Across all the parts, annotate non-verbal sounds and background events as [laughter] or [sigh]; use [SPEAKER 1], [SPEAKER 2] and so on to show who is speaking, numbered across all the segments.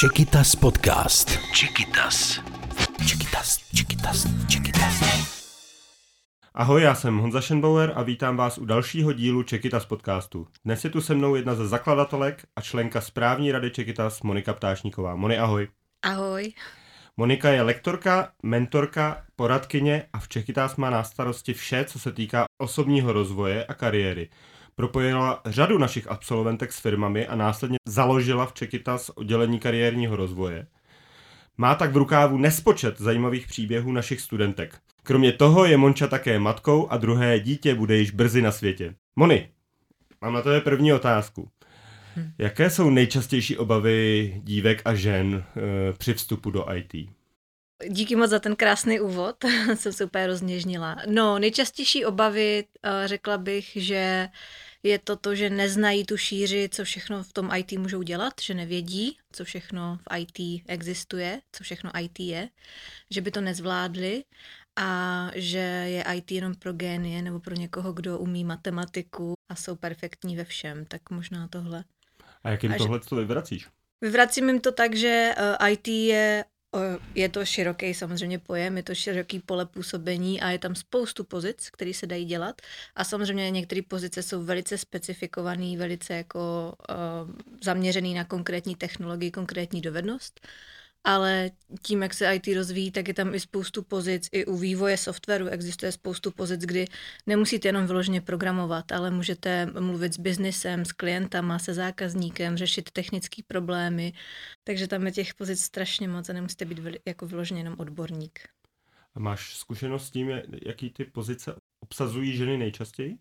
[SPEAKER 1] Čekytas podcast. Čekytas. Čekytas, Čekytas, Čekytas.
[SPEAKER 2] Ahoj, já jsem Honza Schenbauer a vítám vás u dalšího dílu Čekytas podcastu. Dnes je tu se mnou jedna ze zakladatelek a členka správní rady Čekytas Monika Ptášníková. Moni, ahoj.
[SPEAKER 3] Ahoj.
[SPEAKER 2] Monika je lektorka, mentorka, poradkyně a v Čekytas má na starosti vše, co se týká osobního rozvoje a kariéry. Propojila řadu našich absolventek s firmami a následně založila v Čekytas oddělení kariérního rozvoje. Má tak v rukávu nespočet zajímavých příběhů našich studentek. Kromě toho je Monča také matkou a druhé dítě bude již brzy na světě. Moni, mám na tebe první otázku. Jaké jsou nejčastější obavy dívek a žen e, při vstupu do IT?
[SPEAKER 3] Díky moc za ten krásný úvod, [laughs] jsem se úplně rozněžnila. No, nejčastější obavy, eh, řekla bych, že je to to, že neznají tu šíři, co všechno v tom IT můžou dělat, že nevědí, co všechno v IT existuje, co všechno IT je, že by to nezvládli a že je IT jenom pro génie nebo pro někoho, kdo umí matematiku a jsou perfektní ve všem, tak možná tohle.
[SPEAKER 2] A jak jim tohle to vyvracíš?
[SPEAKER 3] Vyvracím jim to tak, že eh, IT je je to široký samozřejmě pojem, je to široký pole působení a je tam spoustu pozic, které se dají dělat. A samozřejmě některé pozice jsou velice specifikované, velice jako uh, zaměřený na konkrétní technologii, konkrétní dovednost ale tím, jak se IT rozvíjí, tak je tam i spoustu pozic, i u vývoje softwaru existuje spoustu pozic, kdy nemusíte jenom vyloženě programovat, ale můžete mluvit s biznesem, s klientama, se zákazníkem, řešit technické problémy, takže tam je těch pozic strašně moc a nemusíte být jako vyloženě jenom odborník.
[SPEAKER 2] A máš zkušenost s tím, jaký ty pozice obsazují ženy nejčastěji?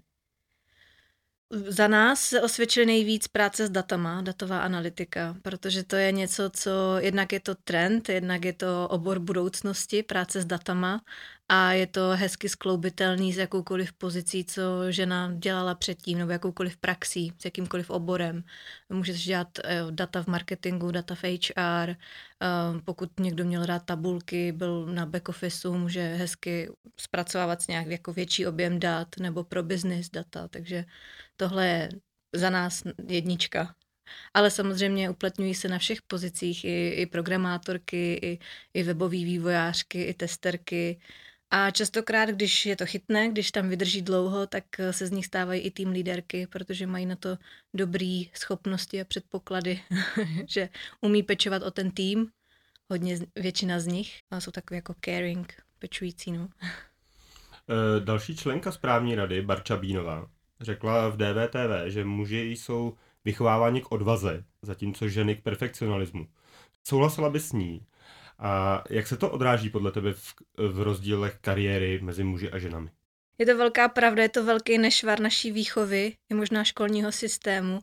[SPEAKER 3] Za nás se osvědčily nejvíc práce s datama, datová analytika, protože to je něco, co jednak je to trend, jednak je to obor budoucnosti, práce s datama a je to hezky skloubitelný s jakoukoliv pozicí, co žena dělala předtím, nebo jakoukoliv praxí, s jakýmkoliv oborem. Můžeš dělat eh, data v marketingu, data v HR, eh, pokud někdo měl rád tabulky, byl na back officeu, může hezky zpracovávat nějak jako větší objem dat, nebo pro business data, takže tohle je za nás jednička. Ale samozřejmě uplatňují se na všech pozicích i, i programátorky, i, i webové vývojářky, i testerky, a častokrát, když je to chytné, když tam vydrží dlouho, tak se z nich stávají i tým líderky, protože mají na to dobré schopnosti a předpoklady, [laughs] že umí pečovat o ten tým. Hodně, většina z nich a jsou takové jako caring, pečující. No.
[SPEAKER 2] E, další členka správní rady, Barča Bínová, řekla v DVTV, že muži jsou vychováváni k odvaze, zatímco ženy k perfekcionalismu. Souhlasila by s ní, a jak se to odráží podle tebe v, v rozdílech kariéry mezi muži a ženami?
[SPEAKER 3] Je to velká pravda, je to velký nešvar naší výchovy, i možná školního systému.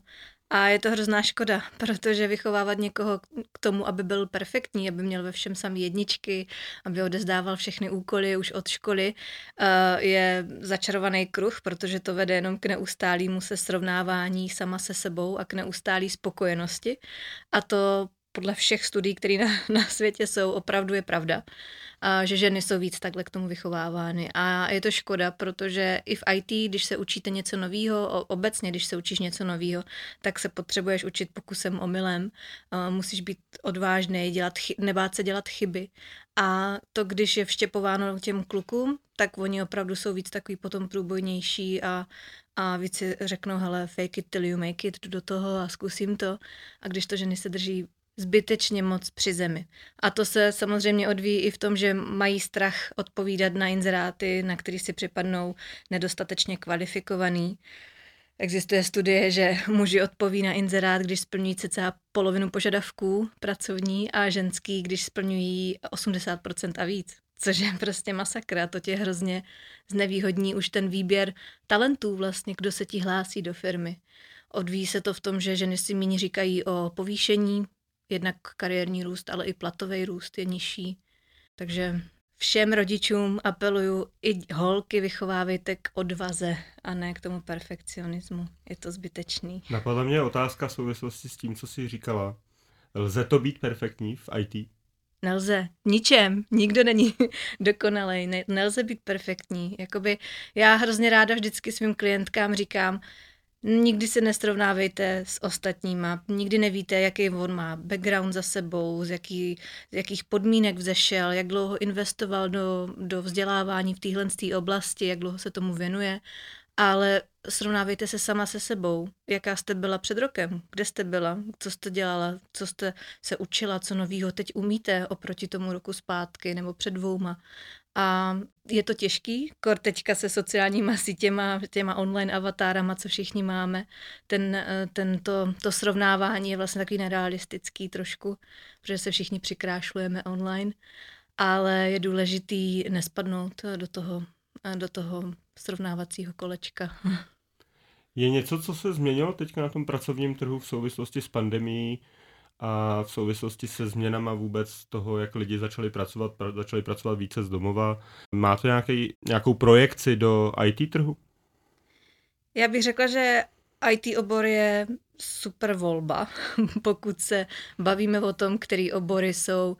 [SPEAKER 3] A je to hrozná škoda, [laughs] protože vychovávat někoho k tomu, aby byl perfektní, aby měl ve všem samý jedničky, aby odezdával všechny úkoly už od školy, eh, je začarovaný kruh, protože to vede jenom k neustálému se srovnávání sama se sebou a k neustálé spokojenosti. A to podle všech studií, které na, [laughs] na světě jsou, opravdu je pravda. A že ženy jsou víc takhle k tomu vychovávány. A je to škoda, protože i v IT, když se učíte něco nového, obecně, když se učíš něco nového, tak se potřebuješ učit pokusem omylem. Musíš být odvážný, dělat nebát se dělat chyby. A to, když je vštěpováno těm klukům, tak oni opravdu jsou víc takový potom průbojnější a, a víc si řeknou, hele, fake it till you make it, jdu do toho a zkusím to. A když to ženy se drží zbytečně moc při zemi. A to se samozřejmě odvíjí i v tom, že mají strach odpovídat na inzeráty, na který si připadnou nedostatečně kvalifikovaný. Existuje studie, že muži odpoví na inzerát, když splňují cca polovinu požadavků pracovní a ženský, když splňují 80% a víc. Což je prostě masakra, to tě hrozně znevýhodní už ten výběr talentů vlastně, kdo se ti hlásí do firmy. Odvíjí se to v tom, že ženy si méně říkají o povýšení, jednak kariérní růst, ale i platový růst je nižší. Takže všem rodičům apeluju, i holky vychovávejte k odvaze a ne k tomu perfekcionismu. Je to zbytečný.
[SPEAKER 2] Napadla mě otázka v souvislosti s tím, co jsi říkala. Lze to být perfektní v IT?
[SPEAKER 3] Nelze. Ničem. Nikdo není [laughs] dokonalej. Ne, nelze být perfektní. Jakoby já hrozně ráda vždycky svým klientkám říkám, Nikdy se nestrovnávejte s ostatníma, nikdy nevíte, jaký on má background za sebou, z, jaký, z jakých podmínek vzešel, jak dlouho investoval do, do vzdělávání v téhle oblasti, jak dlouho se tomu věnuje, ale srovnávejte se sama se sebou, jaká jste byla před rokem, kde jste byla, co jste dělala, co jste se učila, co novýho teď umíte oproti tomu roku zpátky nebo před dvouma. A je to těžký, kor teďka se sociálníma sítěma, těma online avatárama, co všichni máme, ten, eh, ten to, srovnávání je vlastně takový nerealistický trošku, protože se všichni přikrášlujeme online, ale je důležitý nespadnout do toho, eh, do toho srovnávacího kolečka. [laughs]
[SPEAKER 2] Je něco, co se změnilo teďka na tom pracovním trhu v souvislosti s pandemí a v souvislosti se změnama vůbec toho, jak lidi začali pracovat, začali pracovat více z domova. Má to nějaký, nějakou projekci do IT trhu?
[SPEAKER 3] Já bych řekla, že IT obor je super volba, [laughs] pokud se bavíme o tom, který obory jsou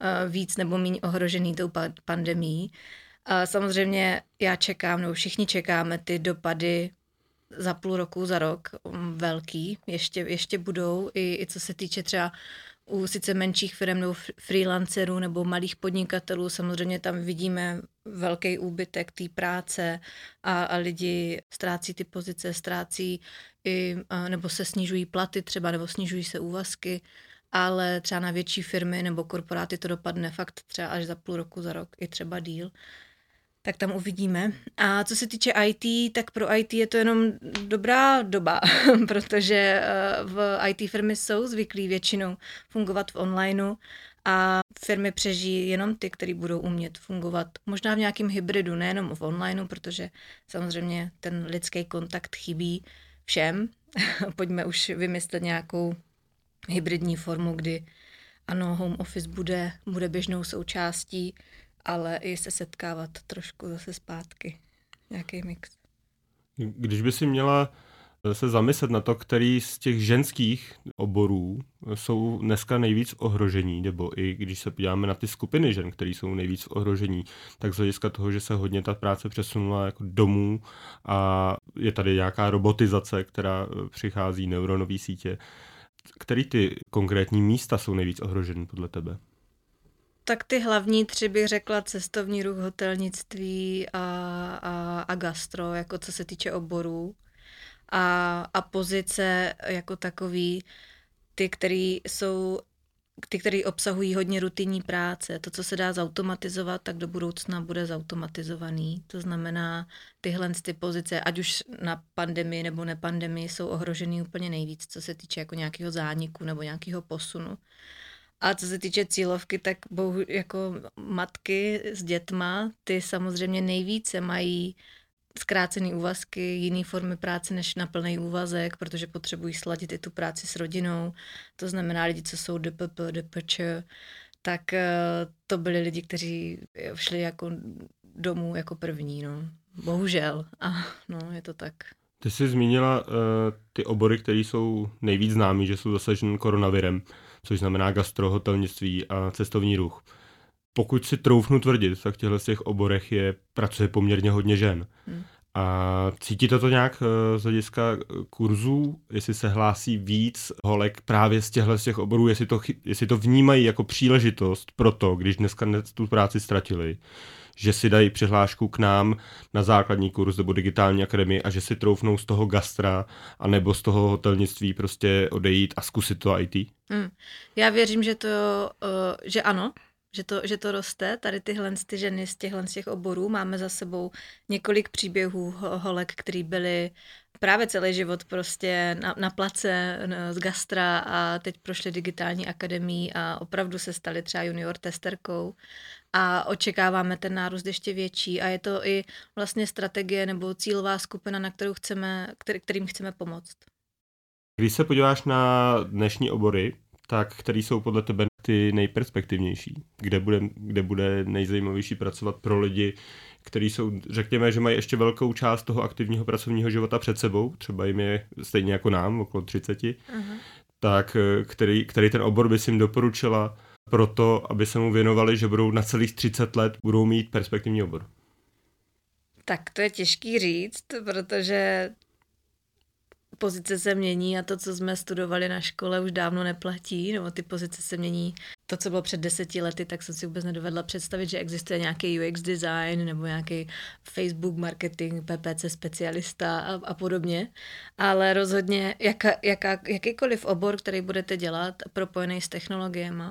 [SPEAKER 3] eh, víc nebo méně ohrožený tou pandemí. A samozřejmě já čekám, nebo všichni čekáme ty dopady za půl roku, za rok um, velký, ještě, ještě budou, i, i co se týče třeba u sice menších firm nebo freelancerů nebo malých podnikatelů, samozřejmě tam vidíme velký úbytek té práce a, a lidi ztrácí ty pozice, ztrácí i, a, nebo se snižují platy třeba, nebo snižují se úvazky, ale třeba na větší firmy nebo korporáty to dopadne fakt třeba až za půl roku, za rok, i třeba díl tak tam uvidíme. A co se týče IT, tak pro IT je to jenom dobrá doba, [laughs] protože eh, v IT firmy jsou zvyklí většinou fungovat v onlineu a firmy přežijí jenom ty, které budou umět fungovat možná v nějakém hybridu, nejenom v onlineu, protože samozřejmě ten lidský kontakt chybí všem. [laughs] Pojďme už vymyslet nějakou hybridní formu, kdy ano, home office bude, bude běžnou součástí ale i se setkávat trošku zase zpátky. Nějaký mix.
[SPEAKER 2] Když by si měla se zamyslet na to, který z těch ženských oborů jsou dneska nejvíc ohrožení, nebo i když se podíváme na ty skupiny žen, které jsou nejvíc ohrožení, tak z hlediska toho, že se hodně ta práce přesunula jako domů a je tady nějaká robotizace, která přichází, neuronové sítě, který ty konkrétní místa jsou nejvíc ohroženy podle tebe?
[SPEAKER 3] Tak ty hlavní tři bych řekla cestovní ruch, hotelnictví a, a, a gastro, jako co se týče oborů. A, a pozice jako takový, ty, které jsou ty, které obsahují hodně rutinní práce. To, co se dá zautomatizovat, tak do budoucna bude zautomatizovaný. To znamená, tyhle ty pozice, ať už na pandemii nebo nepandemii, jsou ohrožený úplně nejvíc, co se týče jako nějakého zániku nebo nějakého posunu. A co se týče cílovky, tak bohu, jako matky s dětma, ty samozřejmě nejvíce mají zkrácený úvazky, jiné formy práce než na plný úvazek, protože potřebují sladit i tu práci s rodinou. To znamená lidi, co jsou DPP, DPČ, tak eh, to byli lidi, kteří šli jako domů jako první, no. Bohužel. A no, je to tak.
[SPEAKER 2] Ty jsi zmínila uh, ty obory, které jsou nejvíc známý, že jsou zasaženy koronavirem což znamená gastrohotelnictví a cestovní ruch. Pokud si troufnu tvrdit, tak v těchto těch oborech je, pracuje poměrně hodně žen. Hmm. A cítíte to nějak eh, z hlediska kurzů, jestli se hlásí víc holek právě z těchto z těch oborů, jestli to, jestli to vnímají jako příležitost pro to, když dneska tu práci ztratili, že si dají přihlášku k nám na základní kurz nebo digitální akademii a že si troufnou z toho gastra a nebo z toho hotelnictví prostě odejít a zkusit to IT? Hmm.
[SPEAKER 3] Já věřím, že to, uh, že ano, že to, že to roste. Tady tyhle ty ženy z těchhle z těch oborů máme za sebou několik příběhů holek, který byly právě celý život prostě na, na place z gastra a teď prošly digitální akademii a opravdu se staly třeba junior testerkou a očekáváme ten nárůst ještě větší a je to i vlastně strategie nebo cílová skupina, na kterou chceme, který, kterým chceme pomoct.
[SPEAKER 2] Když se podíváš na dnešní obory, tak který jsou podle tebe ty nejperspektivnější? Kde bude, kde bude nejzajímavější pracovat pro lidi, kteří jsou, řekněme, že mají ještě velkou část toho aktivního pracovního života před sebou, třeba jim je stejně jako nám, okolo 30, uh-huh. tak eh, který, který ten obor by si jim doporučila pro to, aby se mu věnovali, že budou na celých 30 let budou mít perspektivní obor?
[SPEAKER 3] Tak to je těžký říct, protože pozice se mění a to, co jsme studovali na škole, už dávno neplatí, nebo ty pozice se mění. To, co bylo před deseti lety, tak jsem si vůbec nedovedla představit, že existuje nějaký UX design nebo nějaký Facebook marketing, PPC specialista a, a podobně. Ale rozhodně jaka, jaka, jakýkoliv obor, který budete dělat, propojený s technologiemi,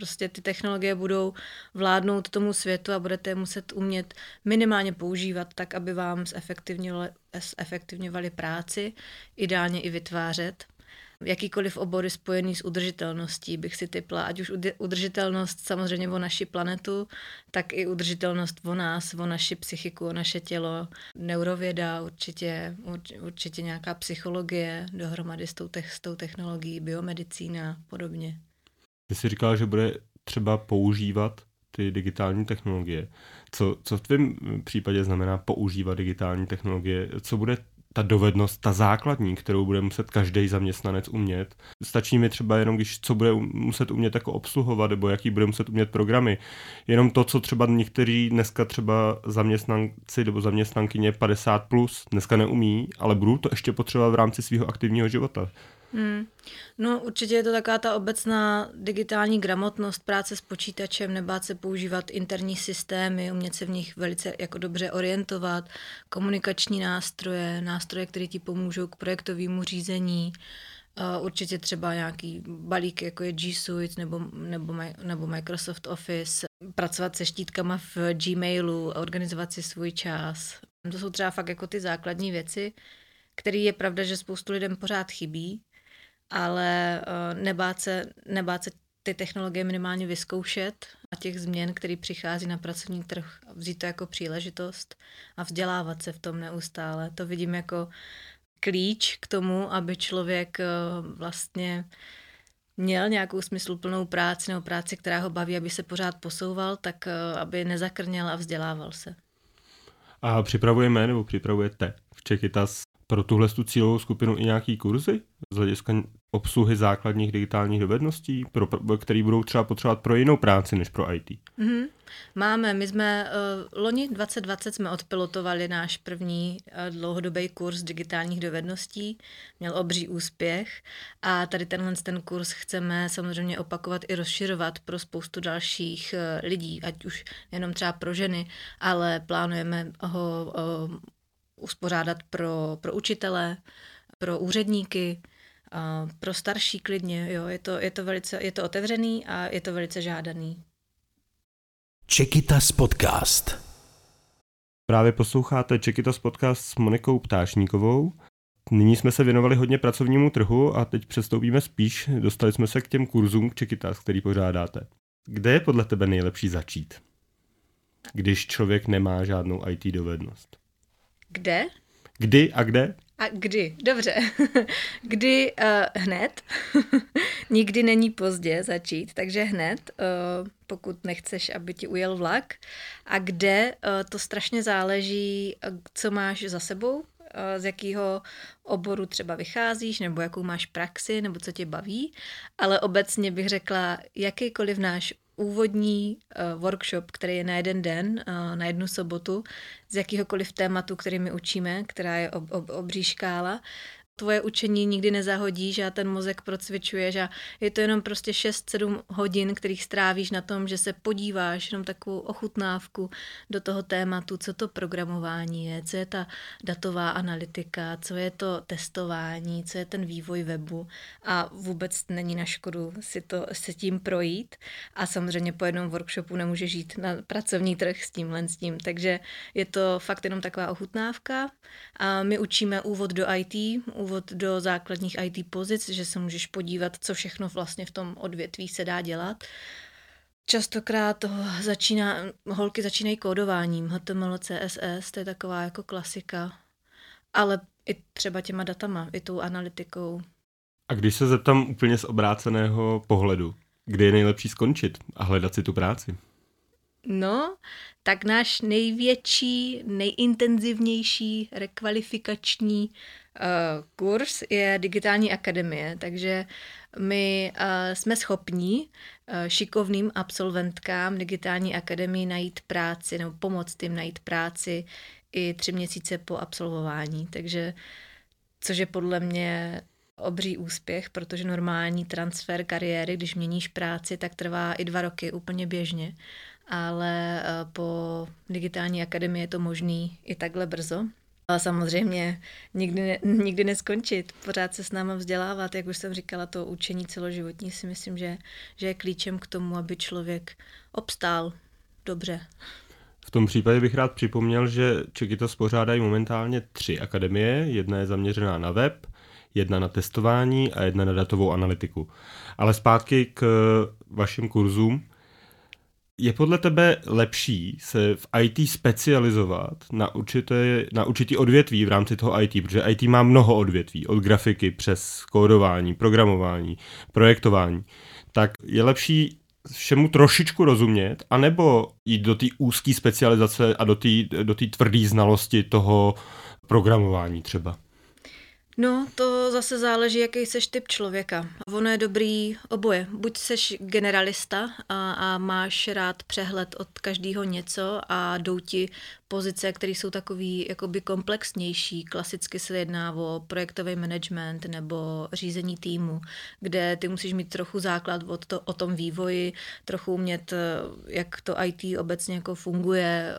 [SPEAKER 3] Prostě ty technologie budou vládnout tomu světu a budete je muset umět minimálně používat tak, aby vám zefektivňovali práci, ideálně i vytvářet. Jakýkoliv obory spojený s udržitelností bych si typla, ať už udržitelnost samozřejmě o naši planetu, tak i udržitelnost o nás, o naši psychiku, o naše tělo, neurověda, určitě, určitě nějaká psychologie dohromady s tou, te- s tou technologií, biomedicína a podobně.
[SPEAKER 2] Ty jsi říkal, že bude třeba používat ty digitální technologie. Co, co v tvém případě znamená používat digitální technologie? Co bude ta dovednost, ta základní, kterou bude muset každý zaměstnanec umět. Stačí mi třeba jenom, když co bude muset umět jako obsluhovat, nebo jaký bude muset umět programy. Jenom to, co třeba někteří dneska třeba zaměstnanci nebo zaměstnankyně 50 plus dneska neumí, ale budou to ještě potřebovat v rámci svého aktivního života.
[SPEAKER 3] Hmm. No určitě je to taková ta obecná digitální gramotnost, práce s počítačem, nebát se používat interní systémy, umět se v nich velice jako dobře orientovat, komunikační nástroje, nástroje, které ti pomůžou k projektovému řízení, určitě třeba nějaký balík, jako je G Suite nebo, nebo, nebo Microsoft Office, pracovat se štítkama v Gmailu, organizovat si svůj čas. To jsou třeba fakt jako ty základní věci, které je pravda, že spoustu lidem pořád chybí, ale uh, nebát se, nebát se ty technologie minimálně vyzkoušet a těch změn, který přichází na pracovní trh, vzít to jako příležitost a vzdělávat se v tom neustále. To vidím jako klíč k tomu, aby člověk uh, vlastně měl nějakou smysluplnou práci nebo práci, která ho baví, aby se pořád posouval, tak uh, aby nezakrněl a vzdělával se.
[SPEAKER 2] A připravujeme nebo připravujete v Čekytas pro tuhle tu cílovou skupinu i nějaký kurzy z hlediska obsluhy základních digitálních dovedností, pro, který budou třeba potřebovat pro jinou práci než pro IT?
[SPEAKER 3] Mm-hmm. Máme, my jsme uh, loni 2020 jsme odpilotovali náš první uh, dlouhodobý kurz digitálních dovedností, měl obří úspěch a tady tenhle ten kurz chceme samozřejmě opakovat i rozširovat pro spoustu dalších uh, lidí, ať už jenom třeba pro ženy, ale plánujeme ho uh, uspořádat pro, pro učitele, pro úředníky, a pro starší klidně, jo, je to, je to velice, je to otevřený a je to velice žádaný.
[SPEAKER 1] Čekitas podcast.
[SPEAKER 2] Právě posloucháte Čekitas podcast s Monikou Ptášníkovou. Nyní jsme se věnovali hodně pracovnímu trhu a teď přestoupíme spíš, dostali jsme se k těm kurzům Čekitas, který pořádáte. Kde je podle tebe nejlepší začít, když člověk nemá žádnou IT dovednost?
[SPEAKER 3] Kde?
[SPEAKER 2] Kdy a kde?
[SPEAKER 3] A kdy? Dobře. [laughs] kdy uh, hned. [laughs] Nikdy není pozdě začít, takže hned, uh, pokud nechceš, aby ti ujel vlak. A kde, uh, to strašně záleží, co máš za sebou, z jakého oboru třeba vycházíš, nebo jakou máš praxi, nebo co tě baví, ale obecně bych řekla, jakýkoliv náš úvodní uh, workshop, který je na jeden den, uh, na jednu sobotu, z jakéhokoliv tématu, který my učíme, která je ob, ob, obří škála, tvoje učení nikdy nezahodí, že ten mozek procvičuje, že je to jenom prostě 6-7 hodin, kterých strávíš na tom, že se podíváš jenom takovou ochutnávku do toho tématu, co to programování je, co je ta datová analytika, co je to testování, co je ten vývoj webu a vůbec není na škodu si to se tím projít. A samozřejmě po jednom workshopu nemůže žít na pracovní trh s tímhle s tím, takže je to fakt jenom taková ochutnávka. A my učíme úvod do IT, do základních IT pozic, že se můžeš podívat, co všechno vlastně v tom odvětví se dá dělat. Častokrát to začíná, holky začínají kódováním, HTML, CSS, to je taková jako klasika, ale i třeba těma datama, i tou analytikou.
[SPEAKER 2] A když se zeptám úplně z obráceného pohledu, kdy je nejlepší skončit a hledat si tu práci?
[SPEAKER 3] No, tak náš největší, nejintenzivnější rekvalifikační kurz je Digitální akademie, takže my uh, jsme schopní uh, šikovným absolventkám Digitální akademii najít práci nebo pomoct jim najít práci i tři měsíce po absolvování. Takže což je podle mě obří úspěch, protože normální transfer kariéry, když měníš práci, tak trvá i dva roky úplně běžně, ale eh, po digitální akademii je to možný i takhle brzo. Ale samozřejmě nikdy, nikdy neskončit, pořád se s náma vzdělávat, jak už jsem říkala, to učení celoživotní si myslím, že, že je klíčem k tomu, aby člověk obstál dobře.
[SPEAKER 2] V tom případě bych rád připomněl, že Čekyto spořádají momentálně tři akademie. Jedna je zaměřená na web, jedna na testování a jedna na datovou analytiku. Ale zpátky k vašim kurzům. Je podle tebe lepší se v IT specializovat na, určité, na určitý odvětví v rámci toho IT, protože IT má mnoho odvětví, od grafiky přes kódování, programování, projektování. Tak je lepší všemu trošičku rozumět, anebo jít do té úzké specializace a do té do tvrdé znalosti toho programování třeba?
[SPEAKER 3] No, to zase záleží, jaký seš typ člověka. Ono je dobrý oboje. Buď seš generalista a, a máš rád přehled od každého něco a jdou ti pozice, které jsou takový jakoby komplexnější. Klasicky se jedná o projektový management nebo řízení týmu, kde ty musíš mít trochu základ o, to, o tom vývoji, trochu umět, jak to IT obecně jako funguje,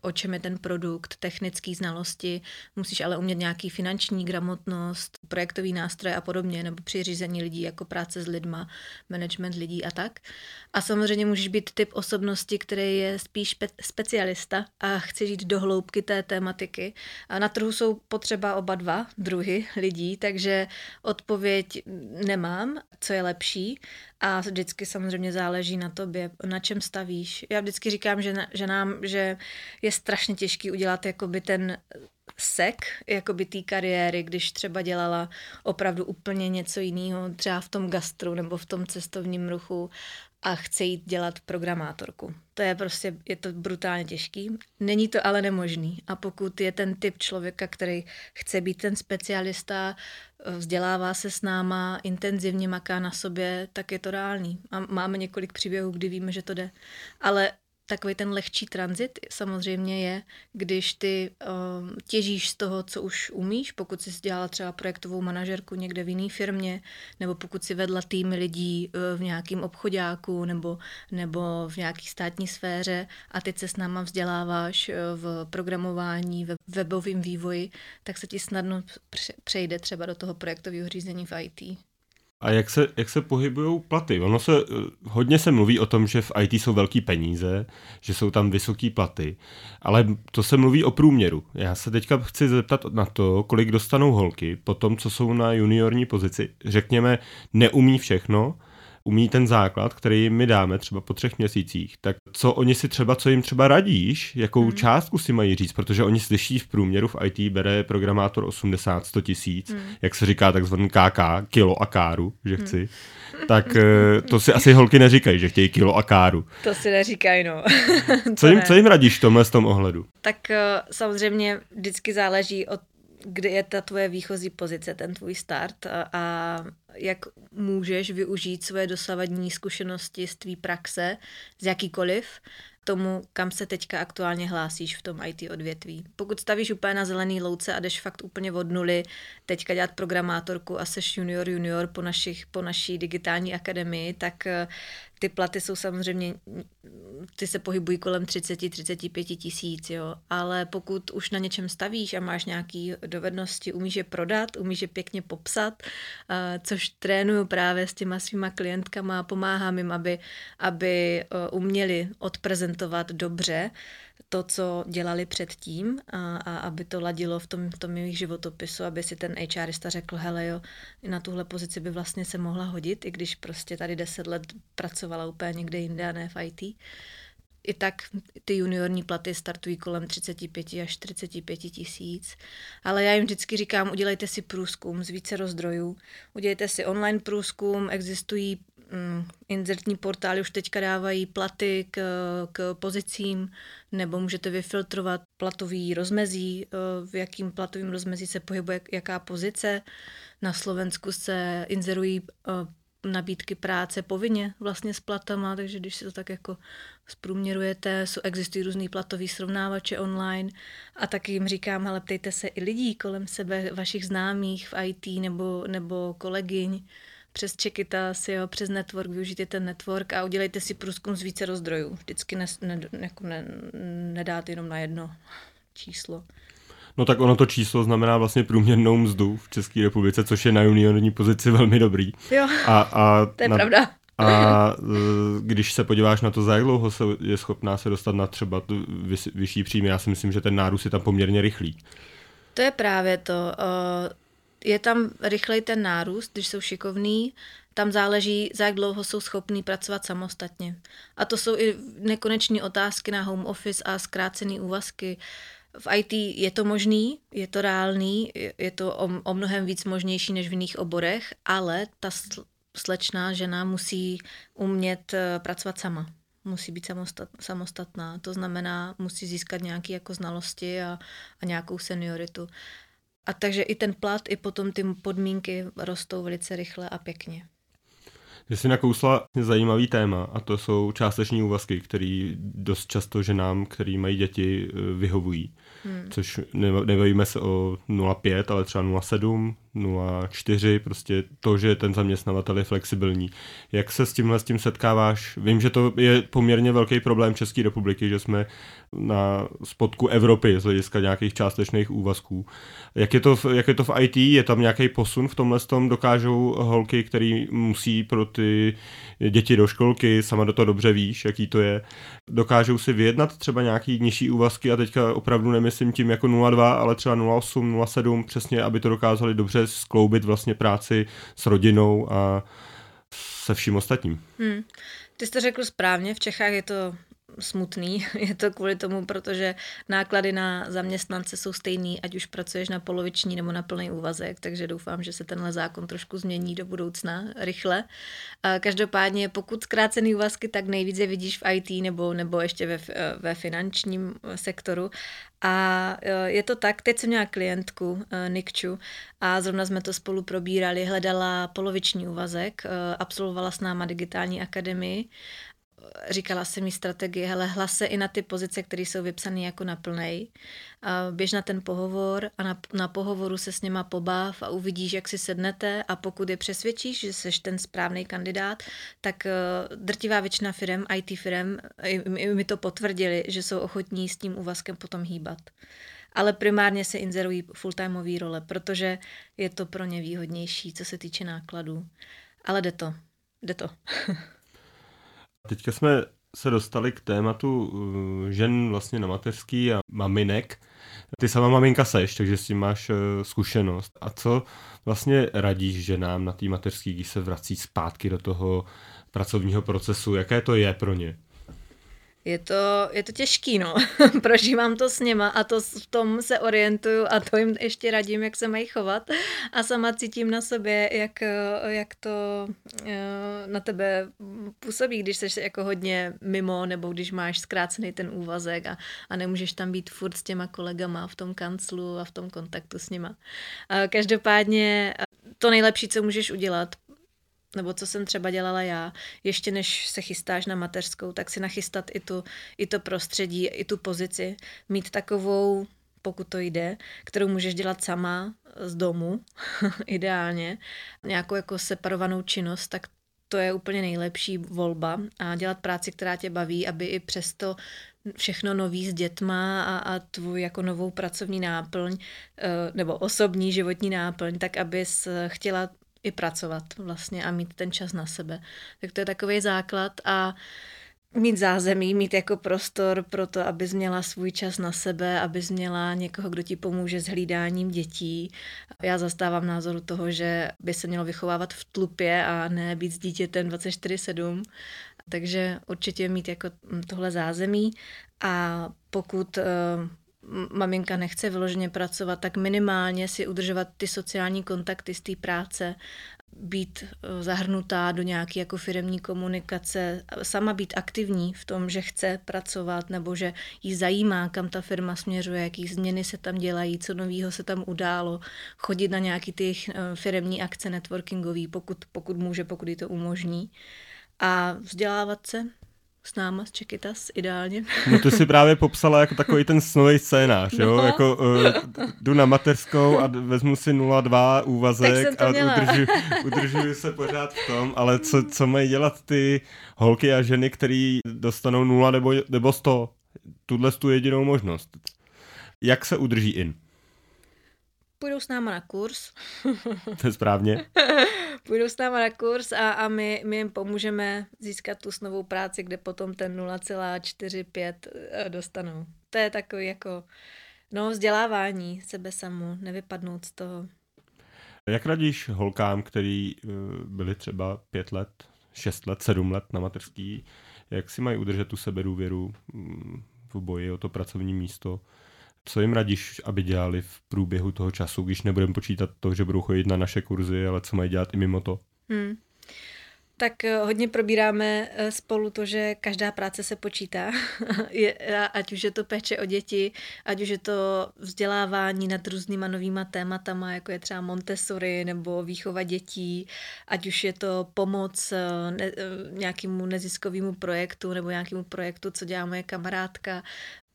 [SPEAKER 3] o čem je ten produkt, technické znalosti, musíš ale umět nějaký finanční gramotnost, projektový nástroje a podobně, nebo při řízení lidí, jako práce s lidma, management lidí a tak. A samozřejmě můžeš být typ osobnosti, který je spíš spe- specialista a chci jít do hloubky té tématiky. A na trhu jsou potřeba oba dva druhy lidí, takže odpověď nemám, co je lepší. A vždycky samozřejmě záleží na tobě, na čem stavíš. Já vždycky říkám, že, na, že nám, že je strašně těžký udělat jakoby ten sek jakoby té kariéry, když třeba dělala opravdu úplně něco jiného, třeba v tom gastru nebo v tom cestovním ruchu a chce jít dělat programátorku. To je prostě, je to brutálně těžký. Není to ale nemožný. A pokud je ten typ člověka, který chce být ten specialista, vzdělává se s náma, intenzivně maká na sobě, tak je to reálný. A máme několik příběhů, kdy víme, že to jde. Ale takový ten lehčí tranzit samozřejmě je, když ty uh, těžíš z toho, co už umíš, pokud jsi dělala třeba projektovou manažerku někde v jiné firmě, nebo pokud si vedla týmy lidí uh, v nějakém obchodáku nebo, nebo v nějaké státní sféře a teď se s náma vzděláváš uh, v programování, ve webovém vývoji, tak se ti snadno přejde třeba do toho projektového řízení v IT.
[SPEAKER 2] A jak se, jak se pohybují platy? Ono se, hodně se mluví o tom, že v IT jsou velký peníze, že jsou tam vysoký platy, ale to se mluví o průměru. Já se teďka chci zeptat na to, kolik dostanou holky po tom, co jsou na juniorní pozici. Řekněme, neumí všechno, umí ten základ, který my dáme třeba po třech měsících, tak co oni si třeba, co jim třeba radíš, jakou hmm. částku si mají říct, protože oni slyší v průměru v IT bere programátor 80-100 tisíc, hmm. jak se říká takzvaný KK, kilo a káru, že hmm. chci. Hmm. Tak eh, to si asi holky neříkají, že chtějí kilo a káru.
[SPEAKER 3] To si neříkají, no.
[SPEAKER 2] co, [laughs] jim, co jim radíš v tomhle z tom ohledu?
[SPEAKER 3] Tak eh, samozřejmě vždycky záleží od kde je ta tvoje výchozí pozice, ten tvůj start a, a jak můžeš využít svoje dosavadní zkušenosti z tvý praxe, z jakýkoliv, tomu, kam se teďka aktuálně hlásíš v tom IT odvětví. Pokud stavíš úplně na zelený louce a jdeš fakt úplně od nuly, teďka dělat programátorku a seš junior junior po, našich, po naší digitální akademii, tak ty platy jsou samozřejmě, ty se pohybují kolem 30-35 tisíc, jo, ale pokud už na něčem stavíš a máš nějaké dovednosti, umíš je prodat, umíš je pěkně popsat, což trénuju právě s těma svýma klientkama a pomáhám jim, aby, aby uměli odprezentovat dobře, to, co dělali předtím a, a aby to ladilo v tom, v tom jejich životopisu, aby si ten HRista řekl, hele jo, na tuhle pozici by vlastně se mohla hodit, i když prostě tady deset let pracovala úplně někde jinde a ne v IT. I tak ty juniorní platy startují kolem 35 až 45 tisíc, ale já jim vždycky říkám, udělejte si průzkum z více rozdrojů, udělejte si online průzkum, existují inzertní portály už teďka dávají platy k, k pozicím, nebo můžete vyfiltrovat platový rozmezí, eh, v jakým platovým rozmezí se pohybuje jaká pozice. Na Slovensku se inzerují eh, nabídky práce povinně vlastně s platama, takže když si to tak jako zprůměrujete, jsou, existují různý platový srovnávače online a taky jim říkám, ale ptejte se i lidí kolem sebe, vašich známých v IT nebo, nebo kolegyň, přes Čekitas, jo, přes network, využijte ten network a udělejte si průzkum z více rozdrojů. Vždycky ne, ne, jako ne, nedáte jenom na jedno číslo.
[SPEAKER 2] No tak ono to číslo znamená vlastně průměrnou mzdu v České republice, což je na juniorní pozici velmi dobrý.
[SPEAKER 3] Jo,
[SPEAKER 2] a, a [laughs]
[SPEAKER 3] to je
[SPEAKER 2] na,
[SPEAKER 3] pravda.
[SPEAKER 2] A [laughs] e, když se podíváš na to, za jak dlouho se je schopná se dostat na třeba tu vyšší příjmy, já si myslím, že ten nárůst je tam poměrně rychlý.
[SPEAKER 3] To je právě to. Je tam rychlej ten nárůst, když jsou šikovní, tam záleží, za jak dlouho jsou schopní pracovat samostatně. A to jsou i nekoneční otázky na home office a zkrácený úvazky. V IT je to možný, je to reálný, je to o, o mnohem víc možnější než v jiných oborech, ale ta slečná žena musí umět eh, pracovat sama. Musí být samostat, samostatná. To znamená, musí získat nějaké jako znalosti a, a nějakou senioritu. A takže i ten plat, i potom ty podmínky rostou velice rychle a pěkně.
[SPEAKER 2] Že si nakousla zajímavý téma a to jsou částeční úvazky, které dost často ženám, který mají děti, eh, vyhovují. Hmm. Což nevíme se o 0,5, ale třeba 0,7, 0,4, prostě to, že ten zaměstnavatel je flexibilní. Jak se s tímhle s tím setkáváš? Vím, že to je poměrně velký problém České republiky, že jsme na spodku Evropy z hlediska nějakých částečných úvazků. Jak je to, v, jak je to v IT? Je tam nějaký posun v tomhle tom? Dokážou holky, který musí pro ty děti do školky, sama do toho dobře víš, jaký to je, dokážou si vyjednat třeba nějaký nižší úvazky a teďka opravdu nemyslím tím jako 0,2, ale třeba 0,8, 0,7, přesně, aby to dokázali dobře skloubit vlastně práci s rodinou a se vším ostatním.
[SPEAKER 3] Hmm. Ty jsi to řekl správně, v Čechách je to smutný. [laughs] Je to kvůli tomu, protože náklady na zaměstnance jsou stejný, ať už pracuješ na poloviční nebo na plný úvazek, takže doufám, že se tenhle zákon trošku změní do budoucna rychle. Každopádně, pokud zkrácený úvazky, tak nejvíc je vidíš v IT nebo, nebo ještě ve, ve finančním sektoru. A e, je to tak, teď jsem měla klientku e, Nikču a zrovna jsme to spolu probírali, hledala poloviční úvazek, absolvovala s náma digitální akademii říkala se mi strategie, hele, hlas se i na ty pozice, které jsou vypsané jako na plnej. Běž na ten pohovor a na, na pohovoru se s něma pobav a uvidíš, jak si sednete a pokud je přesvědčíš, že jsi ten správný kandidát, tak eh, drtivá většina firm, IT firm, mi to potvrdili, že jsou ochotní s tím úvazkem potom hýbat. Ale primárně se inzerují full-timeové role, protože je to pro ně výhodnější, co se týče nákladů. Ale jde to. Jde to. [laughs]
[SPEAKER 2] Teďka jsme se dostali k tématu uh, žen vlastně na mateřský a maminek. Ty sama maminka seš, takže s tím máš uh, zkušenost. A co vlastně radíš ženám na té mateřský, když se vrací zpátky do toho pracovního procesu? Jaké to je pro ně?
[SPEAKER 3] Je to, je to těžký, no. [laughs] Prožívám to s něma a to v tom se orientuju a to jim ještě radím, jak se mají chovat a sama cítím na sobě, jak, jak to eh, na tebe působí, když jsi jako hodně mimo nebo když máš zkrácený ten úvazek a, a nemůžeš tam být furt s těma kolegama v tom kanclu a v tom kontaktu s nima. Každopádně to nejlepší, co můžeš udělat, nebo co jsem třeba dělala já, ještě než se chystáš na mateřskou, tak si nachystat i, tu, i to prostředí, i tu pozici, mít takovou, pokud to jde, kterou můžeš dělat sama z domu, [laughs] ideálně, nějakou jako separovanou činnost, tak to je úplně nejlepší volba. A dělat práci, která tě baví, aby i přesto všechno nový s dětma a, a tvůj jako novou pracovní náplň eh, nebo osobní životní náplň, tak abys chtěla i pracovat vlastně a mít ten čas na sebe. Tak to je takový základ a mít zázemí, mít jako prostor pro to, abys měla svůj čas na sebe, abys měla někoho, kdo ti pomůže s hlídáním dětí. Já zastávám názoru toho, že by se mělo vychovávat v tlupě a ne být s dítětem 24-7. Takže určitě mít jako tohle zázemí a pokud uh, maminka nechce vyloženě pracovat, tak minimálně si udržovat ty sociální kontakty z té práce, být eh, zahrnutá do nějaké jako firemní komunikace, sama být aktivní v tom, že chce pracovat nebo že jí zajímá, kam ta firma směřuje, jaký změny se tam dělají, co nového se tam událo, chodit na nějaký ty eh, firemní akce networkingový, pokud, pokud může, pokud jí to umožní. A vzdělávat se, s náma, z Čekytas, ideálně. [laughs]
[SPEAKER 2] No to si právě popsala jako takový ten snový scénář, no. jo? Jako uh, jdu na mateřskou a vezmu si 0,2 úvazek a udržu, udržuju se pořád v tom, ale co, co mají dělat ty holky a ženy, které dostanou 0 nebo, nebo 100? Tuhle tu jedinou možnost. Jak se udrží in?
[SPEAKER 3] Půjdou s náma na kurz. [laughs]
[SPEAKER 2] to je správně. [laughs]
[SPEAKER 3] Půjdou s náma na kurz a, a my, my jim pomůžeme získat tu novou práci, kde potom ten 0,45 eh, dostanou. To je takový jako no, vzdělávání sebe samu, nevypadnout z toho.
[SPEAKER 2] Jak radíš holkám, který eh, byli třeba pět let, šest let, sedm let na mateřský, jak si mají udržet tu sebedůvěru mm, v boji o to pracovní místo? Co jim radíš, aby dělali v průběhu toho času, když nebudeme počítat to, že budou chodit na naše kurzy, ale co mají dělat i mimo to? Hmm.
[SPEAKER 3] Tak eh, hodně probíráme eh, spolu to, že každá práce se počítá, [laughs] ať už je to péče o děti, ať už je to vzdělávání nad různýma novýma tématama, jako je třeba Montessori nebo výchova dětí, ať už je to pomoc eh, ne, nějakému neziskovému projektu nebo nějakému projektu, co dělá moje kamarádka,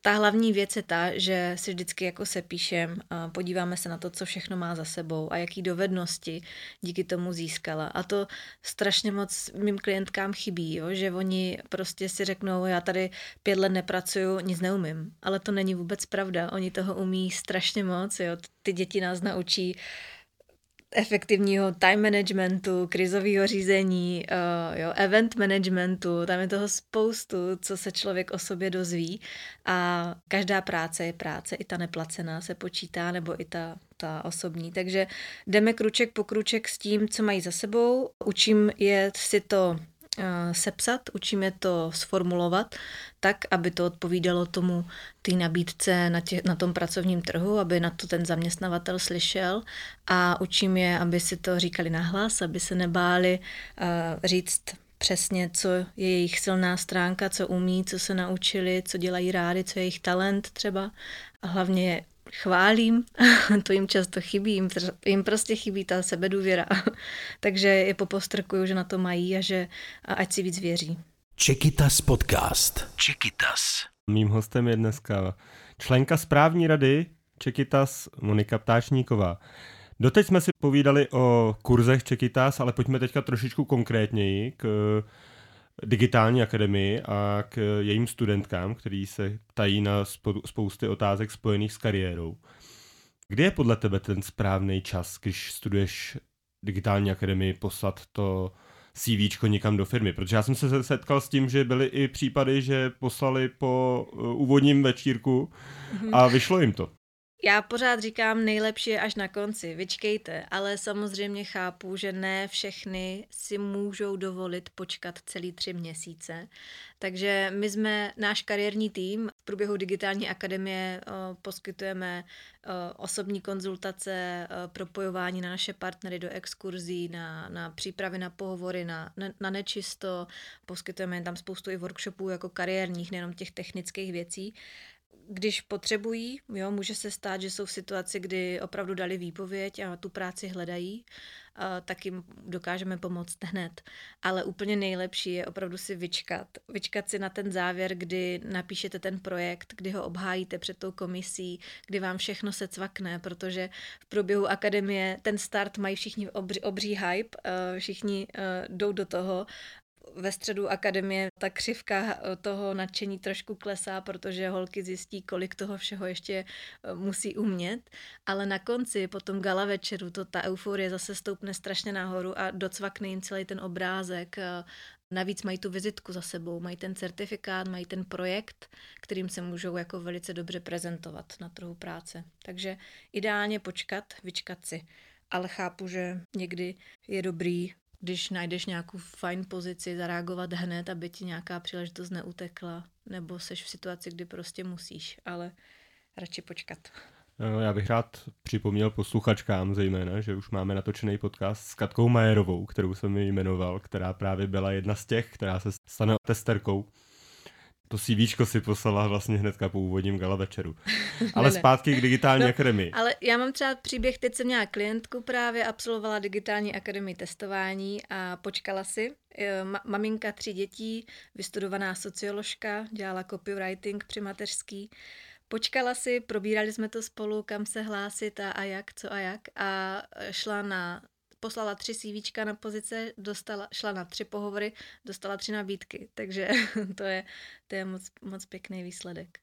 [SPEAKER 3] ta hlavní věc je ta, že si vždycky jako se píšem, podíváme se na to, co všechno má za sebou a jaký dovednosti díky tomu získala. A to strašně moc mým klientkám chybí, jo? že oni prostě si řeknou, já tady pět let nepracuju, nic neumím. Ale to není vůbec pravda. Oni toho umí strašně moc. Jo? Ty děti nás naučí uh, efektivního time managementu, krizového řízení, uh, jo, event managementu, tam je toho spoustu, co se člověk o sobě dozví a každá práce je práce, i ta neplacená se počítá, nebo i ta, ta osobní. Takže jdeme kruček po kruček s tím, co mají za sebou. Učím je si to sepsat, učíme to sformulovat tak, aby to odpovídalo tomu té nabídce na, tě, na tom pracovním trhu, aby na to ten zaměstnavatel slyšel a učím je, aby si to říkali nahlas, aby se nebáli uh, říct přesně, co je jejich silná stránka, co umí, co se naučili, co dělají rádi, co je jejich talent třeba. A hlavně chválím, [laughs] to jim často chybí, jim, jim prostě chybí ta sebedůvěra. [laughs] Takže je popostrkuju, že na to mají a že a ať si víc věří.
[SPEAKER 1] Čekitas podcast. Čekitas.
[SPEAKER 2] Mým hostem je dneska členka správní rady Čekitas Monika Ptáčníková. Doteď jsme si povídali o kurzech Čekitas, ale pojďme teďka trošičku konkrétněji k digitální akademii a k jejím studentkám, který se ptají na spousty otázek spojených s kariérou. Kdy je podle tebe ten správný čas, když studuješ digitální akademii, poslat to CV někam do firmy? Protože já jsem se setkal s tím, že byly i případy, že poslali po uh, úvodním večírku a vyšlo jim to.
[SPEAKER 3] Já pořád říkám, nejlepší je až na konci, vyčkejte, ale samozřejmě chápu, že ne všechny si můžou dovolit počkat celý tři měsíce. Takže my jsme, náš kariérní tým, v průběhu digitální akademie o, poskytujeme o, osobní konzultace, o, propojování na naše partnery do exkurzí, na, na přípravy na pohovory, na, na nečisto, poskytujeme tam spoustu i workshopů jako kariérních, nejenom těch technických věcí když potřebují, jo, může se stát, že jsou v situaci, kdy opravdu dali výpověď a tu práci hledají, tak jim dokážeme pomoct hned. Ale úplně nejlepší je opravdu si vyčkat. Vyčkat si na ten závěr, kdy napíšete ten projekt, kdy ho obhájíte před tou komisí, kdy vám všechno se cvakne, protože v průběhu akademie ten start mají všichni obří, obří hype, všichni jdou do toho ve středu akademie ta křivka eh, toho nadšení trošku klesá, protože holky zjistí, kolik toho všeho ještě eh, musí umět, ale na konci, po tom gala večeru, to ta euforie zase stoupne strašně nahoru a docvakne jim celý ten obrázek. Eh, navíc mají tu vizitku za sebou, mají ten certifikát, mají ten projekt, kterým se můžou jako velice dobře prezentovat na trhu práce. Takže ideálně počkat, vyčkat si ale chápu, že někdy je dobrý když najdeš nějakou fajn pozici, zareagovat hned, aby ti nějaká příležitost neutekla, nebo seš v situaci, kdy prostě musíš, ale radši počkat.
[SPEAKER 2] No, já bych rád připomněl posluchačkám zejména, že už máme natočený podcast s Katkou Majerovou, kterou jsem mi jmenoval, která právě byla jedna z těch, která se stane testerkou. To CV si poslala vlastně hnedka po úvodním gala večeru. [laughs] Ale ne, zpátky k digitální no, akademii.
[SPEAKER 3] Ale já mám třeba příběh, teď jsem měla klientku právě, absolvovala digitální akademii testování a počkala si. E, ma- maminka tři dětí, vystudovaná socioložka, dělala copywriting při mateřský Počkala si, probírali jsme to spolu, kam se hlásit a, a jak, co a jak a šla na poslala tři CVčka na pozice, dostala, šla na tři pohovory, dostala tři nabídky, takže [laughs] to je, to je moc, moc pěkný výsledek.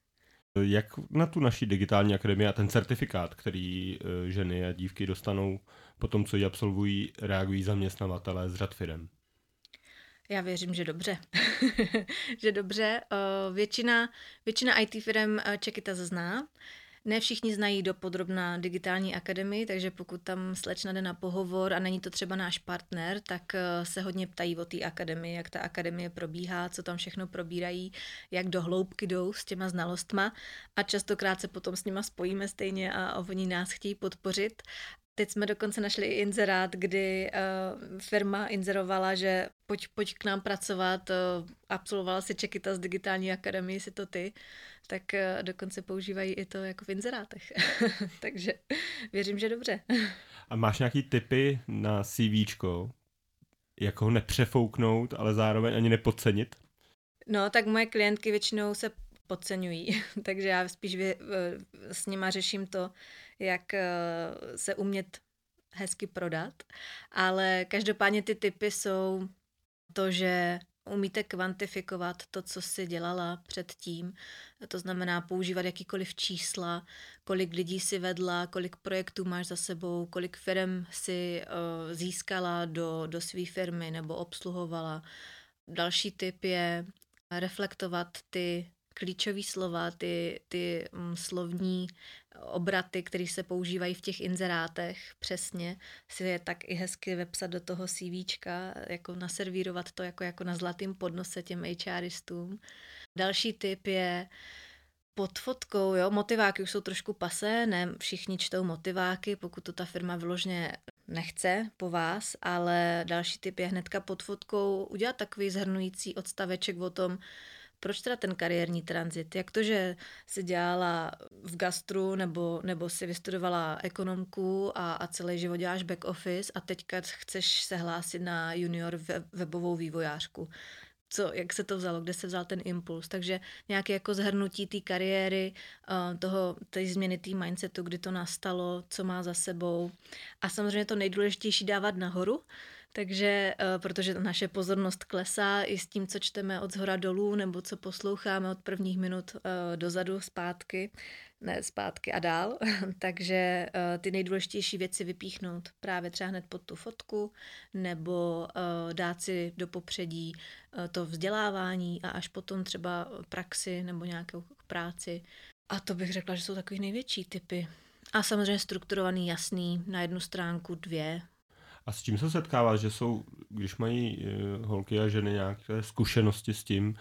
[SPEAKER 2] Jak na tu naší digitální akademii a ten certifikát, který e, ženy a dívky dostanou po tom, co ji absolvují, reagují zaměstnavatelé z řad firem?
[SPEAKER 3] Já věřím, že dobře. [laughs] že dobře. Většina, většina IT firm e, Čekita zná. Ne všichni znají do podrobná digitální akademii, takže pokud tam slečna jde na pohovor a není to třeba náš partner, tak e, se hodně ptají o té akademii, jak ta akademie probíhá, co tam všechno probírají, jak do hloubky jdou s těma znalostma. A častokrát se potom s nima spojíme stejně a oni nás chtějí podpořit Teď jsme dokonce našli i inzerát, kdy uh, firma inzerovala, že pojď, pojď k nám pracovat, uh, absolvovala si Čekita z digitální akademie, si to ty, tak uh, dokonce používají i to jako v inzerátech. [laughs] Takže věřím, že dobře. [laughs]
[SPEAKER 2] A máš nějaký tipy na CVčko, jak ho nepřefouknout, ale zároveň ani nepodcenit?
[SPEAKER 3] No, tak moje klientky většinou se podceňují, [laughs] takže já spíš vě, s nima řeším to, jak eh, se umět hezky prodat, ale každopádně ty typy jsou to, že umíte kvantifikovat to, co si dělala předtím. To znamená používat jakýkoliv čísla, kolik lidí si vedla, kolik projektů máš za sebou, kolik firm si uh, získala do, do své firmy nebo obsluhovala. Další typ je reflektovat ty klíčové slova, ty, ty mm, slovní obraty, které se používají v těch inzerátech, přesně, si je tak i hezky vepsat do toho CVčka, jako naservírovat to jako, jako na zlatým podnose těm HRistům. Další tip je pod fotkou, jo, motiváky už jsou trošku pasé, ne všichni čtou motiváky, pokud to ta firma vyložně nechce po vás, ale další tip je hnedka pod fotkou udělat takový zhrnující odstaveček o tom, proč teda ten kariérní tranzit? Jak to, že si dělala v gastru nebo, nebo si vystudovala ekonomku a, a celý život děláš back office a teďka chceš se hlásit na junior webovou vývojářku? co, jak se to vzalo, kde se vzal ten impuls. Takže nějaké jako zhrnutí té kariéry, eh, toho, té změny té mindsetu, kdy to nastalo, co má za sebou. A samozřejmě to nejdůležitější dávat nahoru, takže, uh, protože naše pozornost klesá i s tím, co čteme od zhora dolů, nebo co posloucháme od prvních minut uh, dozadu, zpátky, ne zpátky a dál. [laughs] Takže uh, ty nejdůležitější věci vypíchnout právě třeba hned pod tu fotku, nebo dát si do popředí to vzdělávání a až potom třeba praxi nebo nějakou práci. A to bych řekla, že jsou takový největší typy. A samozřejmě strukturovaný, jasný, na jednu stránku dvě,
[SPEAKER 2] a s čím se setkává, že jsou, když mají eh, holky a ženy nějaké zkušenosti s tím,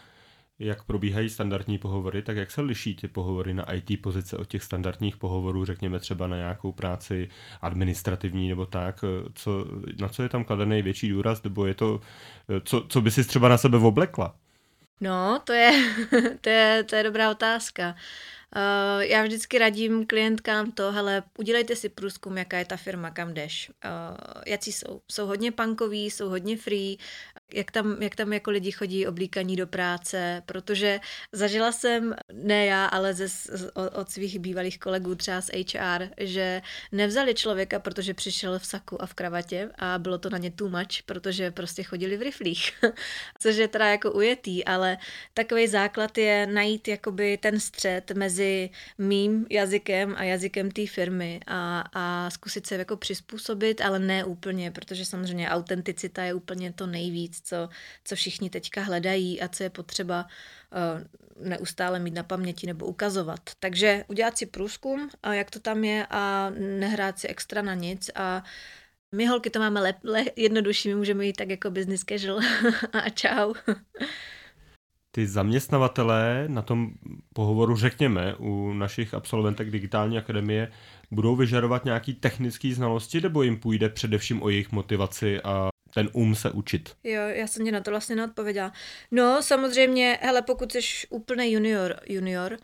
[SPEAKER 2] jak probíhají standardní pohovory, tak jak se liší ty pohovory na IT pozice od těch standardních pohovorů, řekněme třeba na nějakou práci administrativní nebo tak, eh, co, na co je tam kladený větší důraz, nebo je to, eh, co, co by si třeba na sebe oblekla?
[SPEAKER 3] No, to je, [laughs] to je, to je dobrá otázka. Uh, já vždycky radím klientkám to, hele, udělejte si průzkum, jaká je ta firma, kam jdeš. Uh, jaký jsou? Jsou hodně punkoví, jsou hodně free, jak tam, jak tam jako lidi chodí oblíkaní do práce, protože zažila jsem, ne já, ale ze, od svých bývalých kolegů třeba z HR, že nevzali člověka, protože přišel v saku a v kravatě a bylo to na ně too much, protože prostě chodili v riflích, [laughs] což je teda jako ujetý, ale takový základ je najít jakoby ten střed mezi mým jazykem a jazykem té firmy a, a zkusit se jako přizpůsobit, ale ne úplně, protože samozřejmě autenticita je úplně to nejvíc, co, co všichni teďka hledají a co je potřeba uh, neustále mít na paměti nebo ukazovat. Takže udělat si průzkum, jak to tam je a nehrát si extra na nic a my holky to máme lep, le, jednodušší, my můžeme jít tak jako business casual [laughs] a čau.
[SPEAKER 2] ty zaměstnavatelé na tom pohovoru, řekněme, u našich absolventek digitální akademie, budou vyžadovat nějaký technické znalosti, nebo jim půjde především o jejich motivaci a ten um se učit?
[SPEAKER 3] Jo, já jsem ti na to vlastně neodpověděla. No, samozřejmě, hele, pokud jsi úplný junior, junior,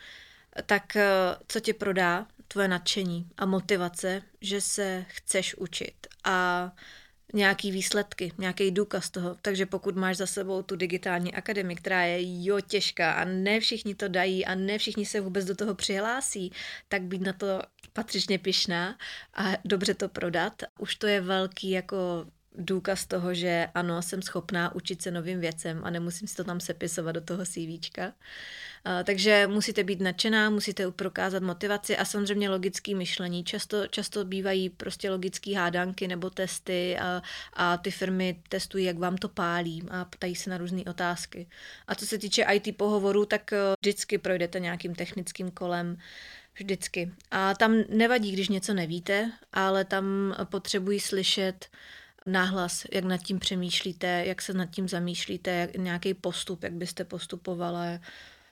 [SPEAKER 3] tak eh, co tě prodá? Tvoje nadšení a motivace, že se chceš učit. A nějaký výsledky, nějaký důkaz toho. Takže pokud máš za sebou tu digitální akademii, která je jo těžká a ne všichni to dají a ne všichni se vůbec do toho přihlásí, tak být na to patřičně pišná a dobře to prodat. Už to je velký jako důkaz toho, že ano, jsem schopná učit se novým věcem a nemusím si to tam sepisovat do toho CVčka. Takže musíte být nadšená, musíte prokázat motivaci a samozřejmě logické myšlení. Často, často bývají prostě logické hádanky nebo testy a, a ty firmy testují, jak vám to pálí a ptají se na různé otázky. A co se týče IT pohovoru, tak eh, vždycky projdete nějakým technickým kolem. Vždycky. A tam nevadí, když něco nevíte, ale tam potřebují slyšet náhlas, jak nad tím přemýšlíte, jak se nad tím zamýšlíte, jak, nějaký postup, jak byste postupovala.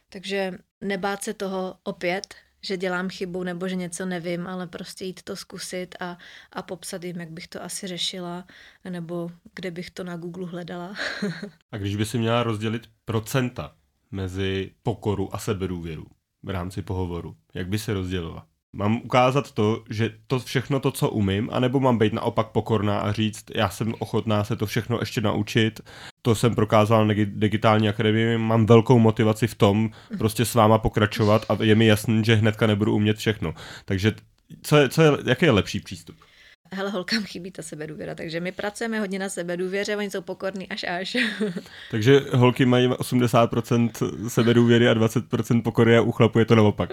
[SPEAKER 3] Takže nebát se toho opět, že dělám chybu nebo že něco nevím, ale prostě jít to zkusit a, a popsat jim, jak bych to asi řešila, nebo kde bych to na Google hledala. [laughs]
[SPEAKER 2] a když by si měla rozdělit procenta mezi pokoru a sebedůvěru v rámci pohovoru, jak by se rozdělila? Mám ukázat to, že to všechno to, co umím, anebo mám být naopak pokorná a říct, já jsem ochotná se to všechno ještě naučit. To jsem prokázal na digitální akademii, mám velkou motivaci v tom prostě s váma pokračovat a je mi jasný, že hnedka nebudu umět všechno. Takže co je, co je, jaký je lepší přístup?
[SPEAKER 3] Hele, holkám chybí ta sebedůvěra, takže my pracujeme hodně na sebedůvěře, oni jsou pokorní až až. [laughs]
[SPEAKER 2] takže holky mají 80% sebedůvěry a 20% pokory a u chlapu je to naopak.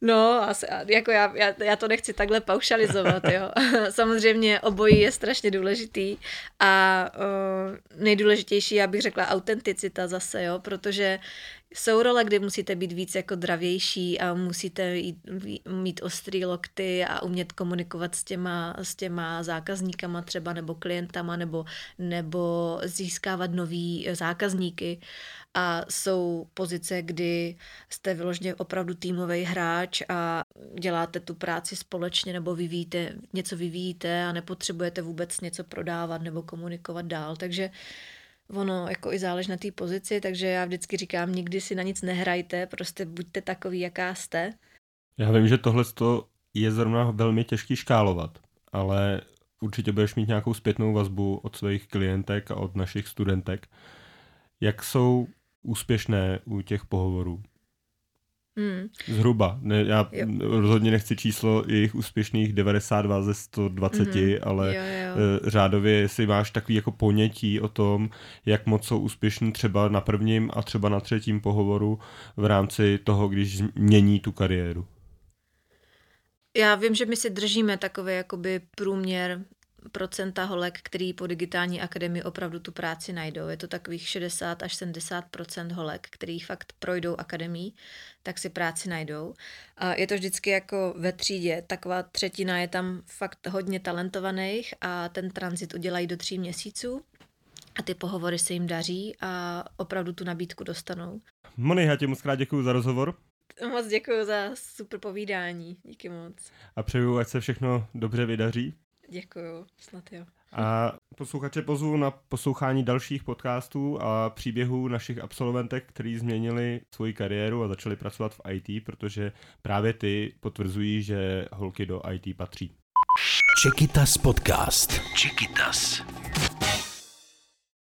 [SPEAKER 3] No, asi, jako já, já, já to nechci takhle paušalizovat, jo. [laughs] Samozřejmě obojí je strašně důležitý a uh, nejdůležitější, já bych řekla, autenticita zase, jo, protože jsou role, kdy musíte být víc jako dravější a musíte jít, mít ostrý lokty a umět komunikovat s těma, s těma zákazníkama třeba nebo klientama nebo, nebo získávat nový zákazníky. A jsou pozice, kdy jste vyloženě opravdu týmový hráč a děláte tu práci společně nebo vyvíjíte, něco vyvíjíte a nepotřebujete vůbec něco prodávat nebo komunikovat dál. Takže ono jako i záleží na té pozici, takže já vždycky říkám, nikdy si na nic nehrajte, prostě buďte takový, jaká jste.
[SPEAKER 2] Já vím, že tohle je zrovna velmi těžký škálovat, ale určitě budeš mít nějakou zpětnou vazbu od svých klientek a od našich studentek. Jak jsou úspěšné u těch pohovorů? Hmm. Zhruba. Ne, já jo. rozhodně nechci číslo jejich úspěšných 92 ze 120, mm-hmm. ale jo, jo. Eh, řádově, jestli máš takový jako ponětí o tom, jak moc jsou úspěšní třeba na prvním a třeba na třetím pohovoru v rámci toho, když mění tu kariéru.
[SPEAKER 3] Já vím, že my si držíme takový jakoby průměr procenta holek, který po digitální akademii opravdu tu práci najdou. Je to takových 60 až 70 holek, který fakt projdou akademii, tak si práci najdou. A je to vždycky jako ve třídě. Taková třetina je tam fakt hodně talentovaných a ten tranzit udělají do tří měsíců a ty pohovory se jim daří a opravdu tu nabídku dostanou.
[SPEAKER 2] Moni, já ti moc krát děkuji za rozhovor.
[SPEAKER 3] Moc děkuji za super povídání. Díky moc.
[SPEAKER 2] A přeju, ať se všechno dobře vydaří.
[SPEAKER 3] Děkuju, snad jo.
[SPEAKER 2] A posluchače pozvu na poslouchání dalších podcastů a příběhů našich absolventek, kteří změnili svoji kariéru a začali pracovat v IT, protože právě ty potvrzují, že holky do IT patří.
[SPEAKER 1] Čekytas podcast. Čekytas.